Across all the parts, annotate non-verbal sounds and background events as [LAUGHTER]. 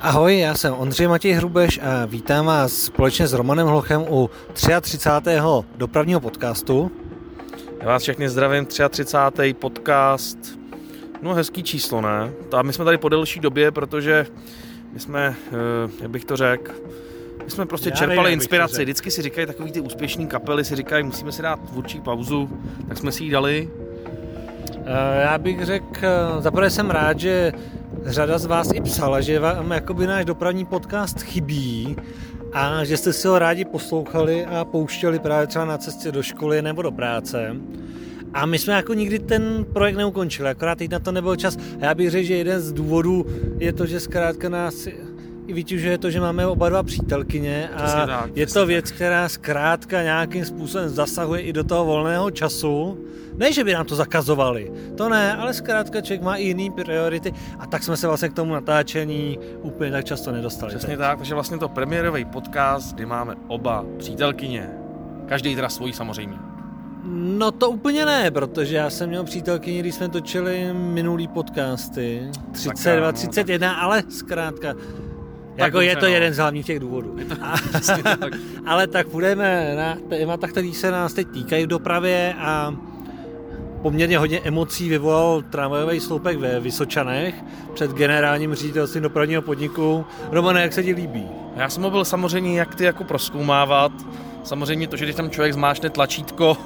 Ahoj, já jsem Ondřej Matěj Hrubeš a vítám vás společně s Romanem Hlochem u 33. dopravního podcastu. Já vás všechny zdravím, 33. podcast. No hezký číslo, ne? A my jsme tady po delší době, protože my jsme, eh, jak bych to řekl, my jsme prostě Já čerpali nevím, inspiraci. Vždycky si říkají takový ty úspěšný kapely, si říkají, musíme si dát tvůrčí pauzu, tak jsme si ji dali. Eh, Já bych řekl, eh, zaprvé jsem rád, že řada z vás i psala, že vám jakoby náš dopravní podcast chybí a že jste si ho rádi poslouchali a pouštěli právě třeba na cestě do školy nebo do práce. A my jsme jako nikdy ten projekt neukončili, akorát teď na to nebyl čas. A já bych řekl, že jeden z důvodů je to, že zkrátka nás vytěžuje to, že máme oba dva přítelkyně Přesně a tak, je to věc, která zkrátka nějakým způsobem zasahuje i do toho volného času. Ne, že by nám to zakazovali, to ne, ale zkrátka člověk má i jiný priority a tak jsme se vlastně k tomu natáčení úplně tak často nedostali. Přesně teď. tak, takže vlastně to premiérový podcast, kdy máme oba přítelkyně. Každý teda svojí samozřejmě. No to úplně ne, protože já jsem měl přítelkyni, když jsme točili minulý podcasty, 32, ano, 31, ale zkrátka, jako je to no. jeden z hlavních těch důvodů. A, [LAUGHS] Přesně tak. [LAUGHS] ale tak půjdeme na témata, které se nás teď týkají v dopravě a poměrně hodně emocí vyvolal tramvajový sloupek ve Vysočanech před generálním ředitelstvím dopravního podniku. Romane, jak se ti líbí? Já jsem ho byl samozřejmě jak ty jako proskoumávat. Samozřejmě to, že když tam člověk zmáčne tlačítko,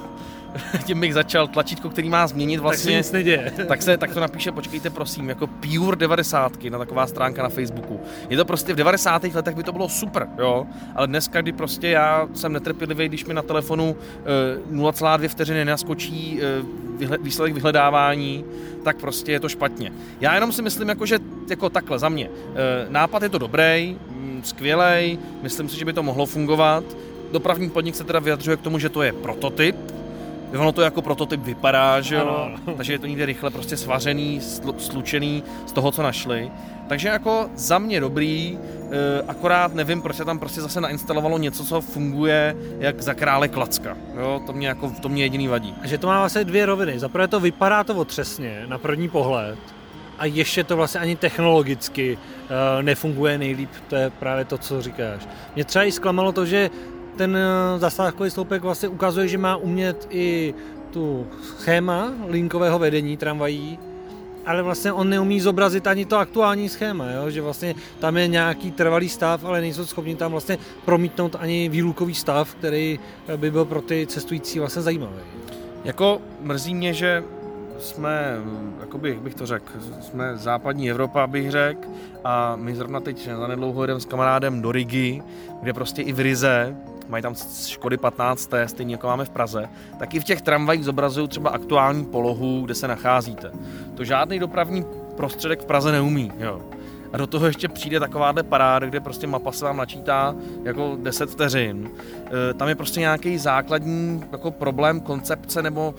[LAUGHS] tím bych začal, tlačítko, který má změnit Tak se vlastně, nic neděje. [LAUGHS] tak, se, tak to napíše, počkejte prosím, jako Pure 90, na taková stránka na Facebooku. Je to prostě v 90. letech by to bylo super, jo, ale dneska, kdy prostě já jsem netrpělivý, když mi na telefonu eh, 0,2 vteřiny naskočí eh, výsledek vyhledávání, tak prostě je to špatně. Já jenom si myslím, jako, že jako takhle za mě. Eh, nápad je to dobrý, skvělej, myslím si, že by to mohlo fungovat. Dopravní podnik se teda vyjadřuje k tomu, že to je prototyp, Ono to jako prototyp vypadá, že jo? Takže je to někde rychle prostě svařený, slu- slučený z toho, co našli. Takže jako za mě dobrý, eh, akorát nevím, proč se tam prostě zase nainstalovalo něco, co funguje jak za krále klacka. Jo? To mě jako, to mě jediný vadí. A že to má vlastně dvě roviny. Za prvé to vypadá to otřesně na první pohled a ještě to vlastně ani technologicky uh, nefunguje nejlíp. To je právě to, co říkáš. Mě třeba i zklamalo to, že ten uh, zastávkový sloupek vlastně ukazuje, že má umět i tu schéma linkového vedení tramvají, ale vlastně on neumí zobrazit ani to aktuální schéma, jo? že vlastně tam je nějaký trvalý stav, ale nejsou schopni tam vlastně promítnout ani výlukový stav, který eh, by byl pro ty cestující vlastně zajímavý. Jako mrzí mě, že jsme, jakoby, jak bych to řekl, jsme západní Evropa, bych řekl, a my zrovna teď zanedlouho jedeme s kamarádem do Rigi, kde prostě i v Rize, mají tam Škody 15, stejně jako máme v Praze, tak i v těch tramvajích zobrazují třeba aktuální polohu, kde se nacházíte. To žádný dopravní prostředek v Praze neumí, jo. A do toho ještě přijde takováhle paráda, kde prostě mapa se vám načítá jako 10 vteřin. E, Tam je prostě nějaký základní jako problém koncepce nebo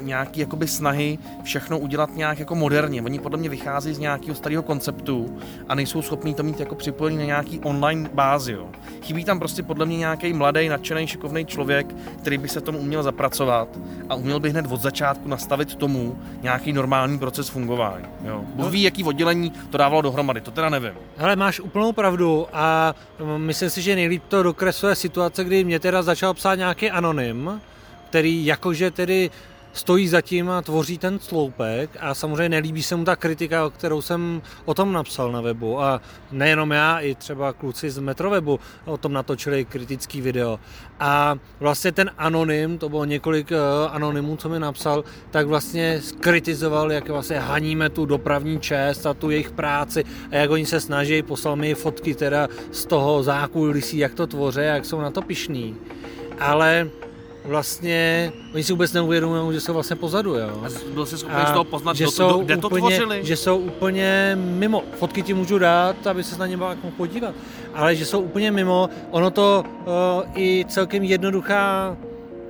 nějaký jakoby snahy všechno udělat nějak jako moderně. Oni podle mě vychází z nějakého starého konceptu a nejsou schopní to mít jako připojený na nějaký online bázi. Jo. Chybí tam prostě podle mě nějaký mladý, nadšený, šikovný člověk, který by se tomu uměl zapracovat a uměl by hned od začátku nastavit tomu nějaký normální proces fungování. Jo. Bůh ví, jaký oddělení to dávalo dohromady, to teda nevím. Hele, máš úplnou pravdu a mm, myslím si, že nejlíp to dokresluje situace, kdy mě teda začal psát nějaký anonym, který jakože tedy stojí za tím a tvoří ten sloupek a samozřejmě nelíbí se mu ta kritika, o kterou jsem o tom napsal na webu a nejenom já, i třeba kluci z Metrowebu o tom natočili kritický video a vlastně ten anonym, to bylo několik eh, anonymů, co mi napsal, tak vlastně kritizoval, jak vlastně haníme tu dopravní čest a tu jejich práci a jak oni se snaží, poslal mi fotky teda z toho zákulisí, jak to tvoří, jak jsou na to pišní. Ale vlastně oni si vůbec neuvědomují, že jsou vlastně pozadu, jo. A byl jsi schopný z toho poznat, že jsou to, kde to úplně, tvořili? Že jsou úplně mimo. Fotky ti můžu dát, aby se na ně mohl podívat. Ale že jsou úplně mimo, ono to uh, i celkem jednoduchá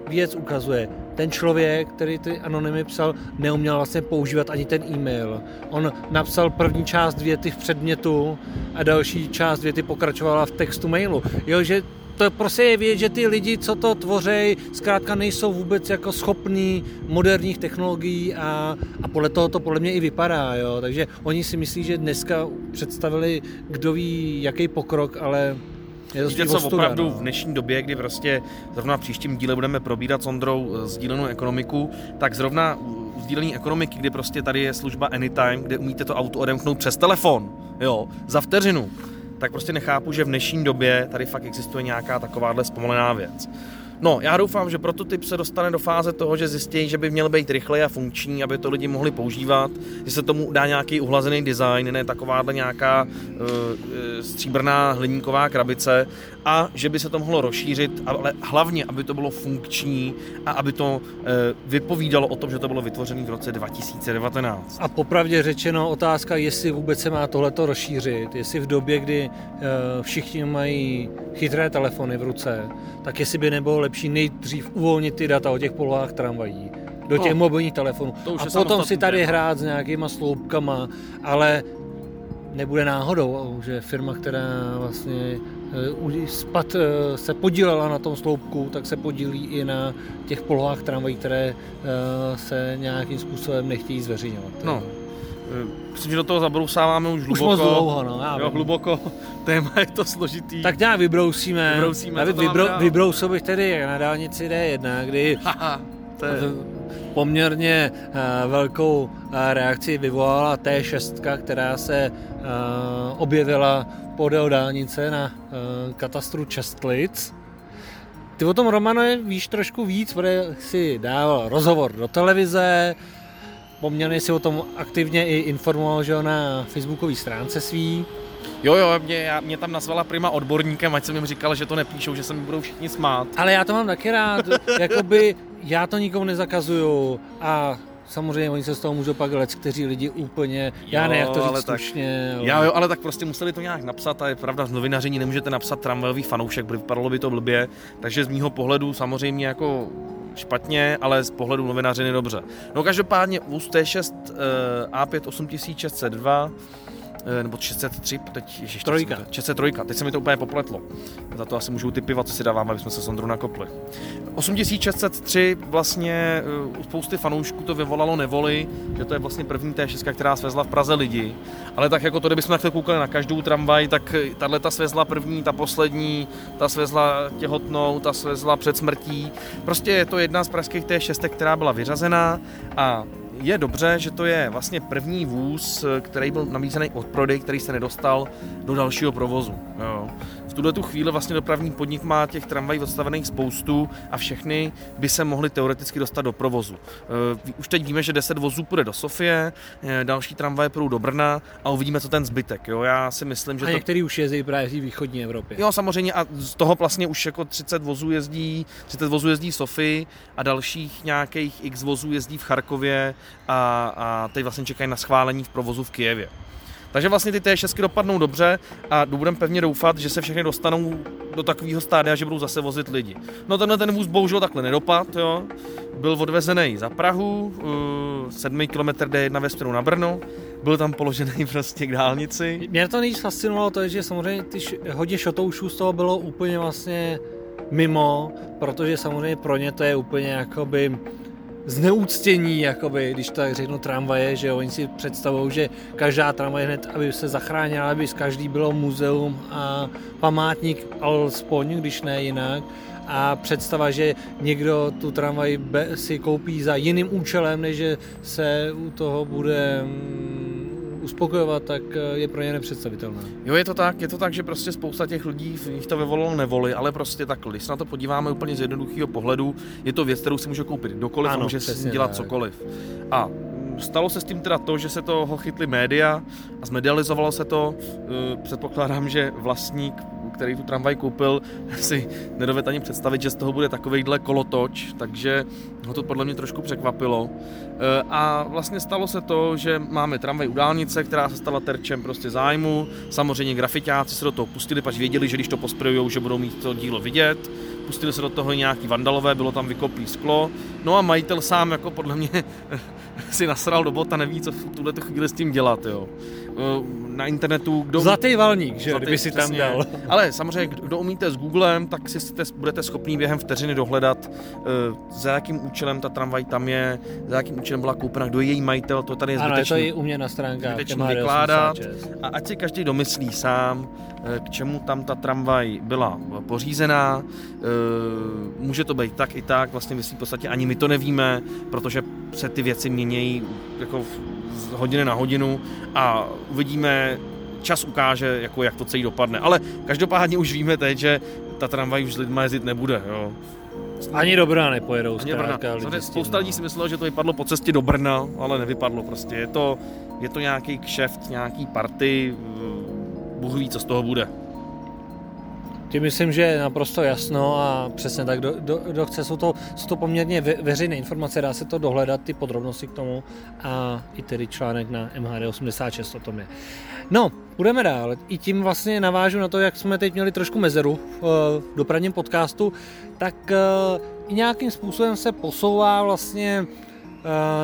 věc ukazuje. Ten člověk, který ty anonymy psal, neuměl vlastně používat ani ten e-mail. On napsal první část věty v předmětu a další část věty pokračovala v textu mailu. Jo, že to prostě je vědět, že ty lidi, co to tvoří, zkrátka nejsou vůbec jako schopní moderních technologií a, a podle toho to podle mě i vypadá, jo. Takže oni si myslí, že dneska představili kdo ví jaký pokrok, ale je to Víte co, ostuda, opravdu no. v dnešní době, kdy prostě zrovna v příštím díle budeme probírat s Ondrou eh, sdílenou ekonomiku, tak zrovna u sdílené ekonomiky, kdy prostě tady je služba Anytime, kde umíte to auto odemknout přes telefon, jo, za vteřinu, tak prostě nechápu, že v dnešní době tady fakt existuje nějaká takováhle zpomalená věc. No, já doufám, že prototyp se dostane do fáze toho, že zjistí, že by měl být rychlej a funkční, aby to lidi mohli používat, že se tomu dá nějaký uhlazený design, ne takováhle nějaká uh, stříbrná hliníková krabice a že by se to mohlo rozšířit, ale hlavně, aby to bylo funkční a aby to uh, vypovídalo o tom, že to bylo vytvořené v roce 2019. A popravdě řečeno otázka, jestli vůbec se má tohleto rozšířit, jestli v době, kdy uh, všichni mají chytré telefony v ruce, tak jestli by nebylo lepší nejdřív uvolnit ty data o těch polohách tramvají do těch No, mobilních telefonů to už a potom si tady téma. hrát s nějakýma sloupkama, ale nebude náhodou, že firma, která vlastně eh, spad, eh, se podílela na tom sloupku, tak se podílí i na těch polohách tramvají, které eh, se nějakým způsobem nechtějí zveřejňovat. No, Myslím, že do toho zabrousáváme už Už hluboko. moc dlouho, no, já Jo, hluboko. [LAUGHS] Téma je to složitý. Tak nějak vybrousíme. Vybrousíme, to mám vybro, vybrousil bych tedy na dálnici D1, kdy [LAUGHS] to je... poměrně eh, velkou eh, reakci vyvolala T6, která se eh, objevila podél dálnice na eh, katastru Čestlic. Ty o tom, Romano, víš trošku víc, protože si dával rozhovor do televize, poměrně si o tom aktivně i informoval, že jo, na facebookové stránce svý. Jo, jo, mě, já, mě tam nazvala prima odborníkem, ať jsem jim říkal, že to nepíšou, že se mi budou všichni smát. Ale já to mám taky rád, [LAUGHS] jakoby já to nikomu nezakazuju a samozřejmě oni se z toho můžou pak lec, kteří lidi úplně, já Jo, ne, jak to ale říct tak- slušně. ale- Já jo, ale tak prostě museli to nějak napsat a je pravda, v novinaření nemůžete napsat tramvajový fanoušek, protože vypadalo by to blbě, takže z mýho pohledu samozřejmě jako špatně, ale z pohledu novinařiny dobře. No každopádně vůz T6 eh, A5 8602 eh, nebo 603, teď ježiš, Trojka. 603, teď se mi to úplně popletlo. Za to asi můžu ty piva, co si dáváme, aby jsme se s Ondrou nakopli. 8603 vlastně eh, u spousty fanoušků to vyvolalo nevoli, že to je vlastně první T6, která svezla v Praze lidi. Ale tak jako to, kdybychom takhle koukali na každou tramvaj, tak tahle ta svezla první, ta poslední, ta svezla těhotnou, ta svezla před smrtí. Prostě je to jedna z pražských T6, která byla vyřazená a je dobře, že to je vlastně první vůz, který byl nabízený od prodej, který se nedostal do dalšího provozu. Tuhle tu chvíli vlastně dopravní podnik má těch tramvají odstavených spoustu a všechny by se mohly teoreticky dostat do provozu. Eh, Už teď víme, že 10 vozů půjde do Sofie, eh, další tramvaje půjdou do Brna a uvidíme, co ten zbytek. Jo. Já si myslím, že a to... některý už jezdí právě v východní Evropě. Jo, samozřejmě a z toho vlastně už jako 30 vozů jezdí, 30 vozů jezdí v Sofii a dalších nějakých x vozů jezdí v Charkově a, a teď vlastně čekají na schválení v provozu v Kijevě. Takže vlastně ty T6 dopadnou dobře a budeme pevně doufat, že se všechny dostanou do takového stádia, že budou zase vozit lidi. No tenhle ten vůz bohužel takhle nedopad, jo. Byl odvezený za Prahu, uh, 7 km D1 ve směru na Brno, byl tam položený [LAUGHS] prostě k dálnici. Mě to nejvíc fascinovalo to, že samozřejmě ty hodně šotoušů z toho bylo úplně vlastně mimo, protože samozřejmě pro ně to je úplně jakoby zneúctění, jakoby, když to tak řeknu tramvaje, že jo, oni si představují, že každá tramvaj hned, aby se zachránila, aby z každý bylo muzeum a památník alespoň, když ne jinak. A představa, že někdo tu tramvaj si koupí za jiným účelem, než že se u toho bude mm, uspokojovat, tak eh, je pro ně nepředstavitelná. Jo, je to tak, je to tak, že prostě spousta těch lidí v nich to vyvolalo nevoli, ale prostě takhle, když se na to podíváme úplně z jednoduchého pohledu, je to věc, kterou si může koupit kdokoliv Ano, a může si dělat tak. cokoliv. A mm, stalo se s tím teda to, že se toho chytli média a zmedializovalo se to. Eh, Předpokládám, že vlastník, který tu tramvaj koupil, [LAUGHS] si nedoved ani představit, že z toho bude takovejhle kolotoč, takže ho to podle mě trošku překvapilo. Eh, A vlastně stalo se to, že máme tramvaj u dálnice, která se stala terčem prostě zájmu. Samozřejmě grafitáci se do toho pustili, pač věděli, že když to posprejujou, že budou mít to dílo vidět. Pustili se do toho nějaký vandalové, bylo tam vykoplý sklo. No a majitel sám jako podle mě [LAUGHS] si nasral do bota, neví, co v tuhle chvíli s tím dělat. Jo. Na internetu. Kdo... Zlatý valník, že, Zlatý, kdyby si tam dal. [LAUGHS] Ale samozřejmě, kdo umíte s Googlem, tak si budete schopný během vteřiny dohledat, za jakým účelem ta tramvaj tam je, za jakým účelem byla koupena, kdo je její majitel, to tady je zbytečný. Ano, je to i u mě na stránkách. vykládat. A ať si každý domyslí sám, k čemu tam ta tramvaj byla pořízená. Může to být tak i tak, vlastně my si v podstatě ani my to nevíme, protože se ty věci měnějí jako z hodiny na hodinu a uvidíme, čas ukáže, jako jak to celý dopadne. Ale každopádně už víme teď, že ta tramvaj už s lidma jezdit nebude. Jo. Ani do Brna nepojedou. Ani Brna. Lidi spousta lidí si myslelo, že to vypadlo po cestě do Brna, ale nevypadlo prostě. Je to, je to nějaký kšeft, nějaký party, Bůh ví, co z toho bude. Tím myslím, že je naprosto jasno a přesně tak, kdo, kdo, kdo chce, jsou to, jsou to poměrně ve, veřejné informace, dá se to dohledat, ty podrobnosti k tomu a i tedy článek na MHD86 o tom je. No, budeme dál. I tím vlastně navážu na to, jak jsme teď měli trošku mezeru v dopravním podcastu, tak eh, i nějakým způsobem se posouvá vlastně eh,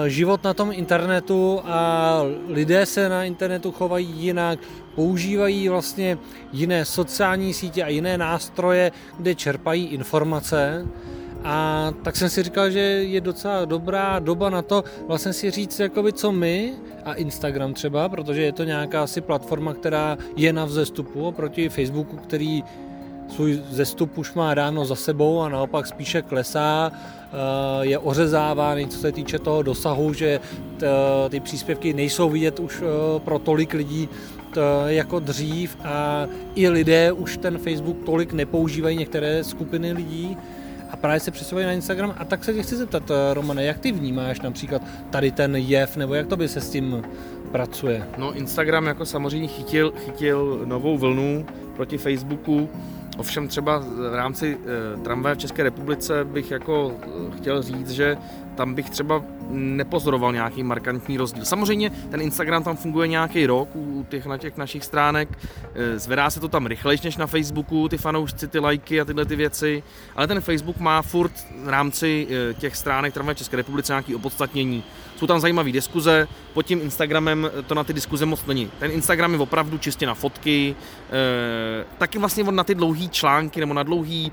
život na tom internetu a lidé se na internetu chovají jinak, používají vlastně jiné sociální sítě a jiné nástroje, kde čerpají informace. A tak jsem si říkal, že je docela dobrá doba na to vlastně si říct, jakoby, co my a Instagram třeba, protože je to nějaká asi platforma, která je na vzestupu oproti Facebooku, který svůj zestup už má ráno za sebou a naopak spíše klesá, eh, je ořezáváný, co se týče toho dosahu, že ty příspěvky nejsou vidět už eh, pro tolik lidí, Eh, jako dřív a i lidé už ten Facebook tolik nepoužívají, některé skupiny lidí a právě se přesouvají na Instagram. A tak se tě chci zeptat, eh, Romane, jak ty vnímáš například tady ten jev, nebo jak to by se s tím pracuje? No Instagram jako samozřejmě chytil, chytil novou vlnu proti Facebooku, Ovšem třeba v rámci e, tramvaje v České republice bych jako e, chtěl říct, že tam bych třeba nepozoroval nějaký markantní rozdíl. Samozřejmě ten Instagram tam funguje nějaký rok u těch na těch našich stránek, e, zvedá se to tam rychleji než na Facebooku, ty fanoušci, ty lajky a tyhle ty věci, ale ten Facebook má furt v rámci e, těch stránek tramvaje České republice nějaký opodstatnění. Jsou tam zajímavé diskuze, pod tím Instagramem to na ty diskuze moc není. Ten Instagram je opravdu čistě na fotky, taky vlastně na ty dlouhé články nebo na dlouhý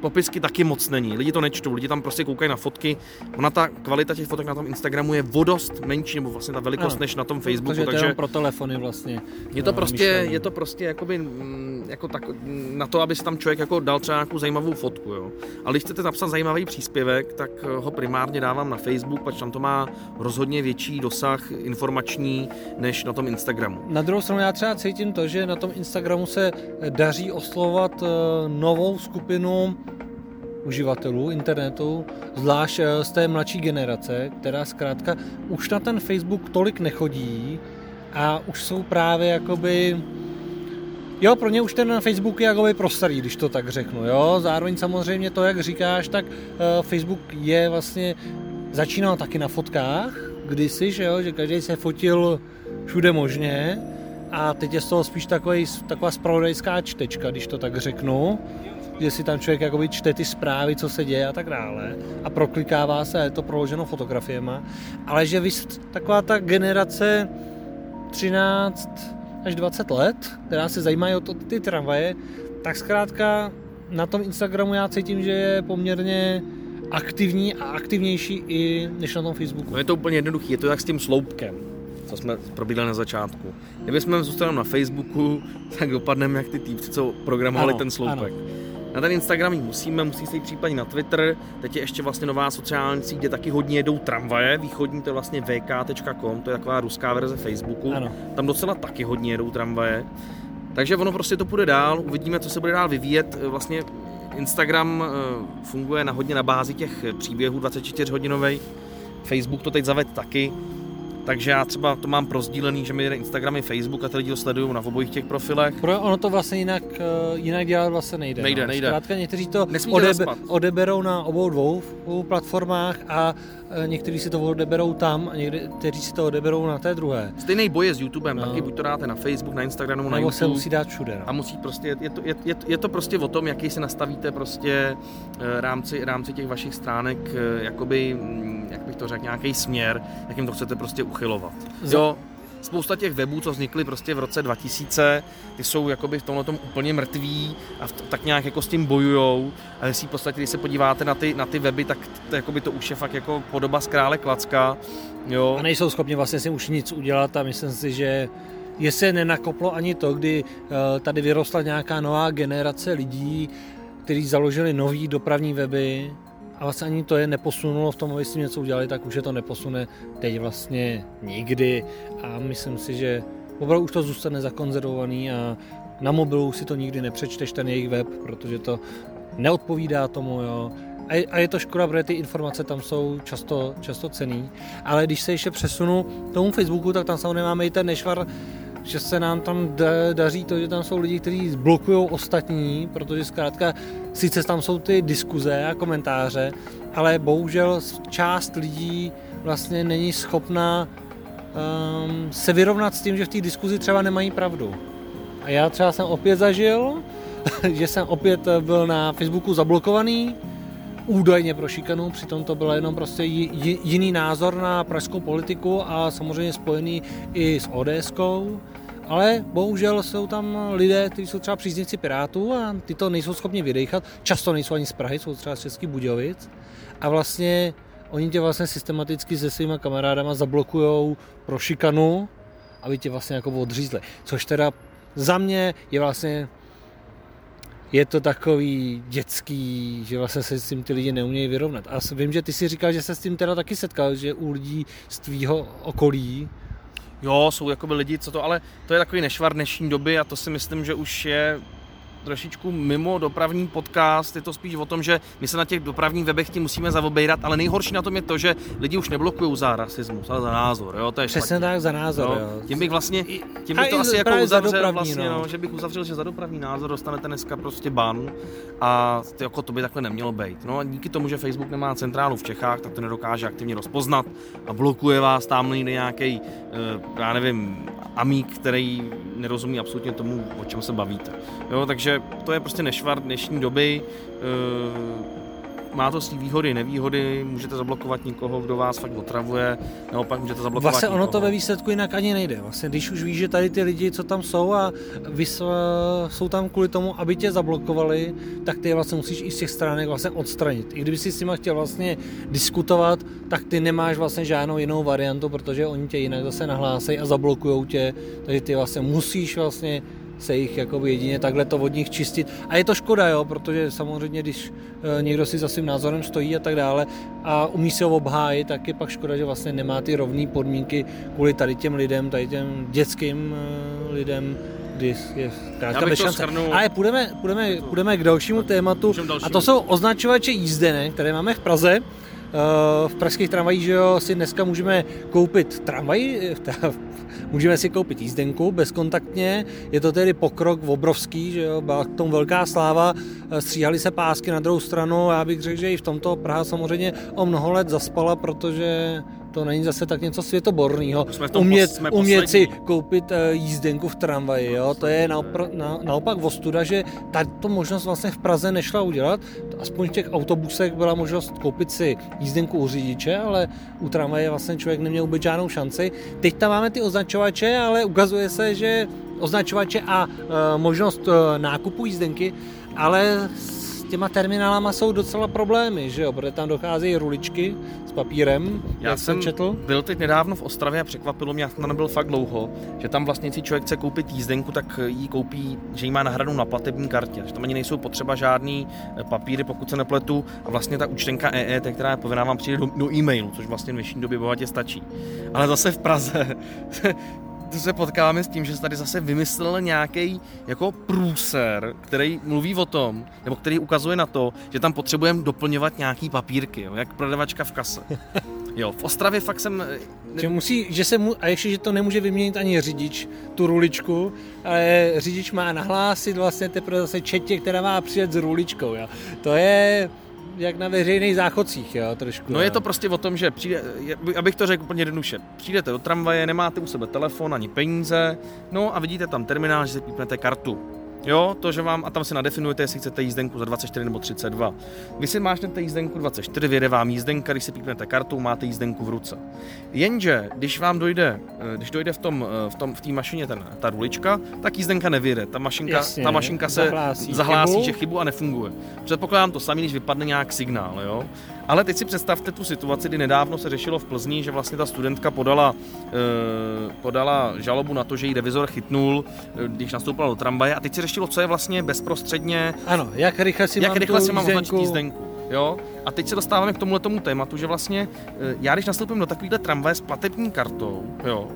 popisky taky moc není. Lidi to nečtou, lidi tam prostě koukají na fotky. Ona ta kvalita těch fotek na tom Instagramu je vodost menší, nebo vlastně ta velikost, ano, než na tom Facebooku. Takže, takže to je pro telefony vlastně. Je to prostě, myšlení. je to prostě jakoby, mm, jako tak, na to, aby si tam člověk jako dal třeba nějakou zajímavou fotku. Jo. Ale když chcete napsat zajímavý příspěvek, tak eh, ho primárně dávám na Facebook, protože tam to má rozhodně větší dosah informační než na tom Instagramu. Na druhou stranu já třeba cítím to, že na tom Instagramu se daří oslovovat eh, novou skupinu uživatelů internetu, zvlášť eh, z té mladší generace, která zkrátka už na ten Facebook tolik nechodí a už jsou právě jakoby Jo, pro ně už ten Facebook je jakoby pro starý, když to tak řeknu, jo. Zároveň samozřejmě to, jak říkáš, tak uh, Facebook je vlastně, začínal taky na fotkách, kdysi, že jo, že každý se fotil všude možně a teď je z toho spíš takový, taková spravodajská čtečka, když to tak řeknu že si tam člověk jakoby čte ty zprávy, co se děje a tak dále a proklikává se a je to proloženo fotografiema, ale že vy taková ta generace 13 až 20 let, která se zajímají o to, ty tramvaje, tak zkrátka na tom Instagramu já cítím, že je poměrně aktivní a aktivnější i než na tom Facebooku. No je to úplně jednoduchý, je to jak s tím sloupkem co jsme probídali na začátku. Kdybychom zůstali na Facebooku, [LAUGHS] tak dopadneme jak ty týpci, co programovali ano, ten sloupek. Ano. Na ten Instagram musíme, musí se jít případně na Twitter, teď je ještě vlastně nová sociální síť, kde taky hodně jedou tramvaje, východní to je vlastně vk.com, to je taková ruská verze Facebooku, ano. tam docela taky hodně jedou tramvaje. Takže ono prostě to půjde dál, uvidíme, co se bude dál vyvíjet. Vlastně Instagram eh, funguje na hodně na bázi těch příběhů 24 hodinovej. Facebook to teď zaved taky, takže já třeba to mám prozdílený, že mi jde Instagram i Facebook a ty lidi ho sledují na obojích těch profilech. Pro ono to vlastně jinak, eh, jinak dělat vlastně nejde. Nejde, no. nejde. Zkrátka někteří to odebe, odeberou na obou dvou platformách a někteří si to odeberou tam a někteří si to odeberou na té druhé. Stejný boj je s YouTubem, no. taky buď to dáte na Facebook, na Instagramu, na Nebo YouTube. se musí dát všude. No. A musí prostě, je to, je, je, je to prostě o tom, jaký si nastavíte prostě eh, rámci, rámci těch vašich stránek, jakoby, mm, jak bych to řekl, nějaký směr, jakým to chcete prostě uchylovat. Jo. Spousta těch webů, co vznikly prostě v roce 2000, ty jsou jakoby v tomhle tom úplně mrtví a v, tak nějak jako s tím bojujou. A jestli v podstatě, když se podíváte na ty, na ty weby, tak to, jakoby to už je fakt jako podoba z krále Klacka. Jo. A nejsou schopni vlastně si už nic udělat a myslím si, že je se nenakoplo ani to, kdy eh, tady vyrostla nějaká nová generace lidí, kteří založili nový dopravní weby a vlastně ani to je neposunulo v tom, aby si něco udělali, tak už je to neposune teď vlastně nikdy a myslím si, že opravdu už to zůstane zakonzervovaný a na mobilu si to nikdy nepřečteš ten jejich web, protože to neodpovídá tomu, jo. A je to škoda, protože ty informace tam jsou často, často cený. Ale když se ještě přesunu tomu Facebooku, tak tam samozřejmě máme i ten nešvar že se nám tam daří to, že tam jsou lidi, kteří zblokují ostatní, protože zkrátka sice tam jsou ty diskuze a komentáře, ale bohužel část lidí vlastně není schopná um, se vyrovnat s tím, že v té diskuzi třeba nemají pravdu. A já třeba jsem opět zažil, [LAUGHS] že jsem opět byl na Facebooku zablokovaný, údajně pro šikanu, přitom to byl jenom prostě jiný názor na pražskou politiku a samozřejmě spojený i s ODSkou. Ale bohužel jsou tam lidé, kteří jsou třeba příznivci Pirátů a ty to nejsou schopni vydechat. Často nejsou ani z Prahy, jsou třeba z Českých Budějovic. A vlastně oni tě vlastně systematicky se svýma kamarádama zablokujou pro šikanu, aby tě vlastně jako odřízli. Což teda za mě je vlastně je to takový dětský, že vlastně se s tím ty lidi neumějí vyrovnat. A vím, že ty si říkal, že se s tím teda taky setkal, že u lidí z tvýho okolí Jo, jsou jakoby lidi, co to, ale to je takový nešvar dnešní doby a to si myslím, že už je trošičku mimo dopravní podcast, je to spíš o tom, že my se na těch dopravních webech tím musíme zavobejrat, ale nejhorší na tom je to, že lidi už neblokují za rasismus, ale za názor, jo, to je Přesně špatně. tak, za názor, jo. jo. Tím bych vlastně, tím bych to asi jako uzavřel vlastně, no. no. že bych uzavřel, že za dopravní názor dostanete dneska prostě ban a ty, jako to by takhle nemělo být. No a díky tomu, že Facebook nemá centrálu v Čechách, tak to nedokáže aktivně rozpoznat a blokuje vás tam nějaký, eh, já nevím, amík, který nerozumí absolutně tomu, o čem se bavíte. Jo, takže to je prostě nešvar dnešní doby. E, má to svý výhody, nevýhody, můžete zablokovat někoho, kdo vás fakt otravuje, naopak můžete zablokovat Vlastně ono to ve výsledku jinak ani nejde. Vlastně, když už víš, že tady ty lidi, co tam jsou a vys, jsou tam kvůli tomu, aby tě zablokovali, tak ty je vlastně musíš i z těch stránek vlastně odstranit. I kdyby si s nimi chtěl vlastně diskutovat, tak ty nemáš vlastně žádnou jinou variantu, protože oni tě jinak zase nahlásí a zablokujou tě, takže ty vlastně musíš vlastně se jich jako jedině takhle to od nich čistit. A je to škoda, jo, protože samozřejmě, když eh, někdo si za svým názorem stojí a tak dále a umí se ho obhájit, tak je pak škoda, že vlastně nemá ty rovné podmínky kvůli tady těm lidem, tady těm dětským eh, lidem, kdy je krátka bez šance. Ale půjdeme, půjdeme, půjdeme k dalšímu tématu a to jsou označovače jízdenek, které máme v Praze. Eh, v pražských tramvajích, že jo, si dneska můžeme koupit tramvaj, [LAUGHS] můžeme si koupit jízdenku bezkontaktně, je to tedy pokrok obrovský, že jo, byla k tomu velká sláva, eh, stříhali se pásky na druhou stranu, já bych řekl, že i v tomto Praha samozřejmě o mnoho let zaspala, protože to není zase tak něco světoborného. Umět, umět si koupit eh, jízdenku v tramvaji, jo? to je naopr- na, naopak ostuda, že tato možnost vlastně v Praze nešla udělat. Aspoň v těch autobusech byla možnost koupit si jízdenku u řidiče, ale u tramvaje vlastně člověk neměl vůbec žádnou šanci. Teď tam máme ty označovače, ale ukazuje se, že označovače a e, možnost e, nákupu jízdenky, ale těma terminálama jsou docela problémy, že jo, protože tam docházejí ruličky s papírem, Já jsem četl. byl teď nedávno v Ostravě a překvapilo mě, já jsem tam nebyl fakt dlouho, že tam vlastně si člověk chce koupit jízdenku, tak ji koupí, že ji má nahradu na platební kartě, že tam ani nejsou potřeba žádný eh, papíry, pokud se nepletu, a vlastně ta účtenka EET, která je povinná, vám přijde do, do e-mailu, což vlastně v dnešní době bohatě stačí. Ale zase v Praze se potkáváme s tím, že se tady zase vymyslel nějaký jako průser, který mluví o tom, nebo který ukazuje na to, že tam potřebujeme doplňovat nějaký papírky, jo, jak prodavačka v kase. Jo, v Ostravě fakt jsem... Ne... Že musí, že se mu, a ještě, že to nemůže vyměnit ani řidič, tu ruličku, ale řidič má nahlásit vlastně teprve zase četě, která má přijet s ruličkou, jo. To je jak na veřejných záchodcích, jo, trošku. No je to prostě o tom, že přijde, abych to řekl úplně jednoduše, přijdete do tramvaje, nemáte u sebe telefon ani peníze, no a vidíte tam terminál, že si pípnete kartu. Jo, to, že vám, a tam si nadefinujete, jestli chcete jízdenku za 24 nebo 32. Vy si máte jízdenku 24, vyjede vám jízdenka, když si píknete kartu, máte jízdenku v ruce. Jenže, když vám dojde, eh, když dojde v tom, eh, v tom, v té mašině ten, ta rulička, tak jízdenka nevyjede. Ta mašinka, Jasně, ta mašinka se zahlásí zahlásí, chybu. že chybu a nefunguje. Předpokládám to samý, když vypadne nějak signál, jo. Ale teď si představte tu situaci, kdy nedávno se řešilo v Plzni, že vlastně ta studentka podala, eh, podala žalobu na to, že jí revizor chytnul, eh, když nastoupila do tramvaje a teď se řešilo, co je vlastně bezprostředně, Ano, jak rychle si jak mám rychle si mám označit jízdenku- jízdenku. Jo? A teď se dostáváme k tomuhle tomu tématu, že vlastně eh, já když nastoupím do takovýhle tramvaje s platební kartou, jo,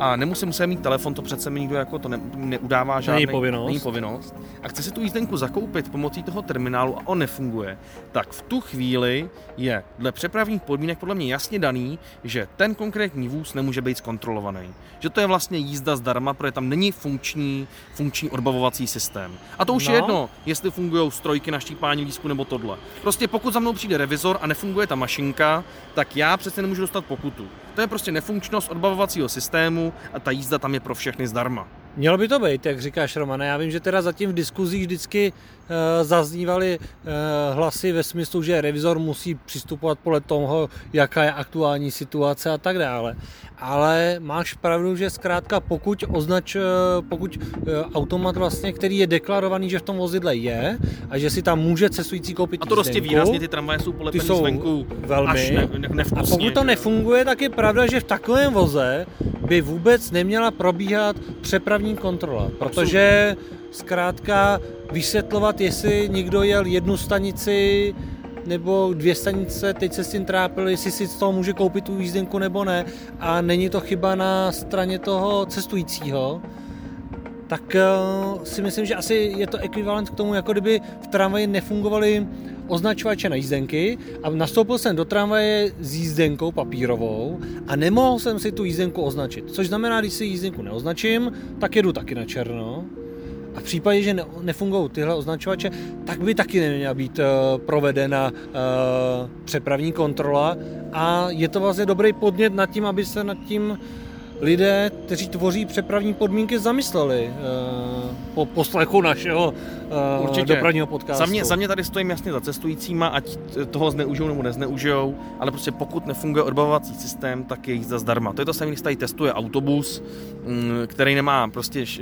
a nemusím musím mít telefon, to přece mi nikdo jako to ne, neudává žádný, povinnost. není povinnost. A chci si tu jízdenku zakoupit pomocí toho terminálu a on nefunguje, tak v tu chvíli je dle přepravních podmínek podle mě jasně daný, že ten konkrétní vůz nemůže být zkontrolovaný. Že to je vlastně jízda zdarma, protože tam není funkční, funkční odbavovací systém. A to už No. je jedno, jestli fungují strojky na štípání lístku nebo tohle. Prostě pokud za mnou přijde revizor a nefunguje ta mašinka, tak já přece nemůžu dostat pokutu. To je prostě nefunkčnost odbavovacího systému a ta jízda tam je pro všechny zdarma. Mělo by to být, jak říkáš Romane. Já vím, že teda zatím v diskuzích vždycky zaznívaly uh, hlasy ve smyslu, že revizor musí přistupovat podle toho, jaká je aktuální situace a tak dále. Ale máš pravdu, že zkrátka pokud označ, eh, pokud automat vlastně, který je deklarovaný, že v tom vozidle je a že si tam může cestující koupit A to jízdenku, výrazně ty tramvaje jsou polepený jsou zvenku velmi. až ne, ne, A pokud to nefunguje, tak je pravda, že v takovém voze by vůbec neměla probíhat přepravní kontrola, protože zkrátka vysvětlovat, jestli někdo jel jednu stanici nebo dvě stanice, teď se s tím trápil, jestli si z toho může koupit tu jízdenku nebo ne a není to chyba na straně toho cestujícího, tak eh, si myslím, že asi je to ekvivalent k tomu, jako kdyby v tramvaji nefungovaly označovače na jízdenky a nastoupil jsem do tramvaje s jízdenkou papírovou a nemohl jsem si tu jízdenku označit. Což znamená, když si jízdenku neoznačím, tak jedu taky na černo. A v případě, že ne, nefungují tyhle označovače, tak by taky neměla být uh, provedena uh, přepravní kontrola. A je to vlastně dobrý podnět nad tím, aby se nad tím lidé, kteří tvoří přepravní podmínky, zamysleli uh, po poslechu našeho uh, Určitě. dopravního podcastu. Za mě, za mě tady stojím jasně za cestujícíma, ať toho zneužijou nebo nezneužijou, ale prostě pokud nefunguje odbavovací systém, tak je jízda zdarma. To je to samé, když tady testuje autobus, mm, který nemá prostě š-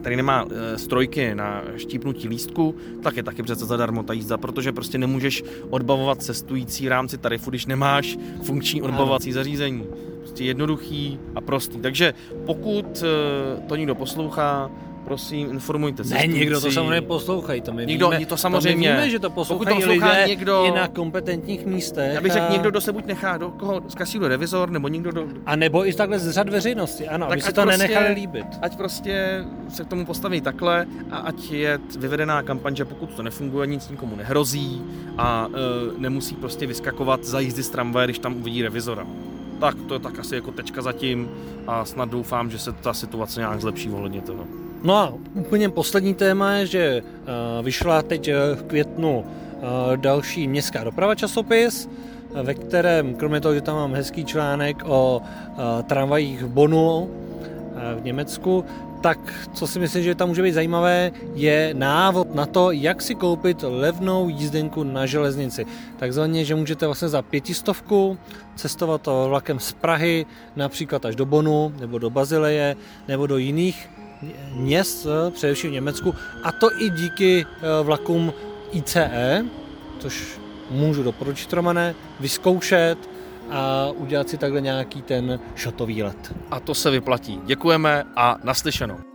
který nemá eh, strojky na štípnutí lístku, tak je taky přece zadarmo ta jízda, protože prostě nemůžeš odbavovat cestující v rámci tarifu, když nemáš funkční odbavovací zařízení. Prostě jednoduchý a prostý. Takže pokud eh, to někdo poslouchá, prosím, informujte Ne, cestující. někdo to samozřejmě poslouchají, to my Někdo- víme, to samozřejmě. To my víme, že to Pokud poslouchají to poslouchá lidé někdo- i na kompetentních místech. Já bych řekl a- někdo, kdo se buď nechá do koho zkasí do revizor, nebo někdo, do, A nebo i takhle z řad veřejnosti, ano, Tak aby si ať to prostě- nenechali líbit. ať prostě se k tomu postaví takhle a ať je vyvedená kampaň, že pokud to nefunguje, nic nikomu nehrozí a e, nemusí prostě vyskakovat za jízdy z tramvaje, když tam uvidí revizora. Tak to je tak asi jako tečka zatím a snad doufám, že se ta situace nějak zlepší ohledně toho. No a úplně poslední téma je, že eh, vyšla teď eh, v květnu eh, další městská doprava časopis, ve kterém, kromě toho, že tam mám hezký článek o tramvajích v Bonu v Německu, tak co si myslím, že tam může být zajímavé, je návod na to, jak si koupit levnou jízdenku na železnici. Takzvaně, že můžete vlastně za pětistovku cestovat to vlakem z Prahy například až do Bonu, nebo do Bazileje, nebo do jiných měst, především v Německu, a to i díky eh, vlakům ICE, což můžu doporučit, Romane, vyzkoušet a udělat si takhle nějaký ten šotový let. A to se vyplatí. Děkujeme a naslyšenou.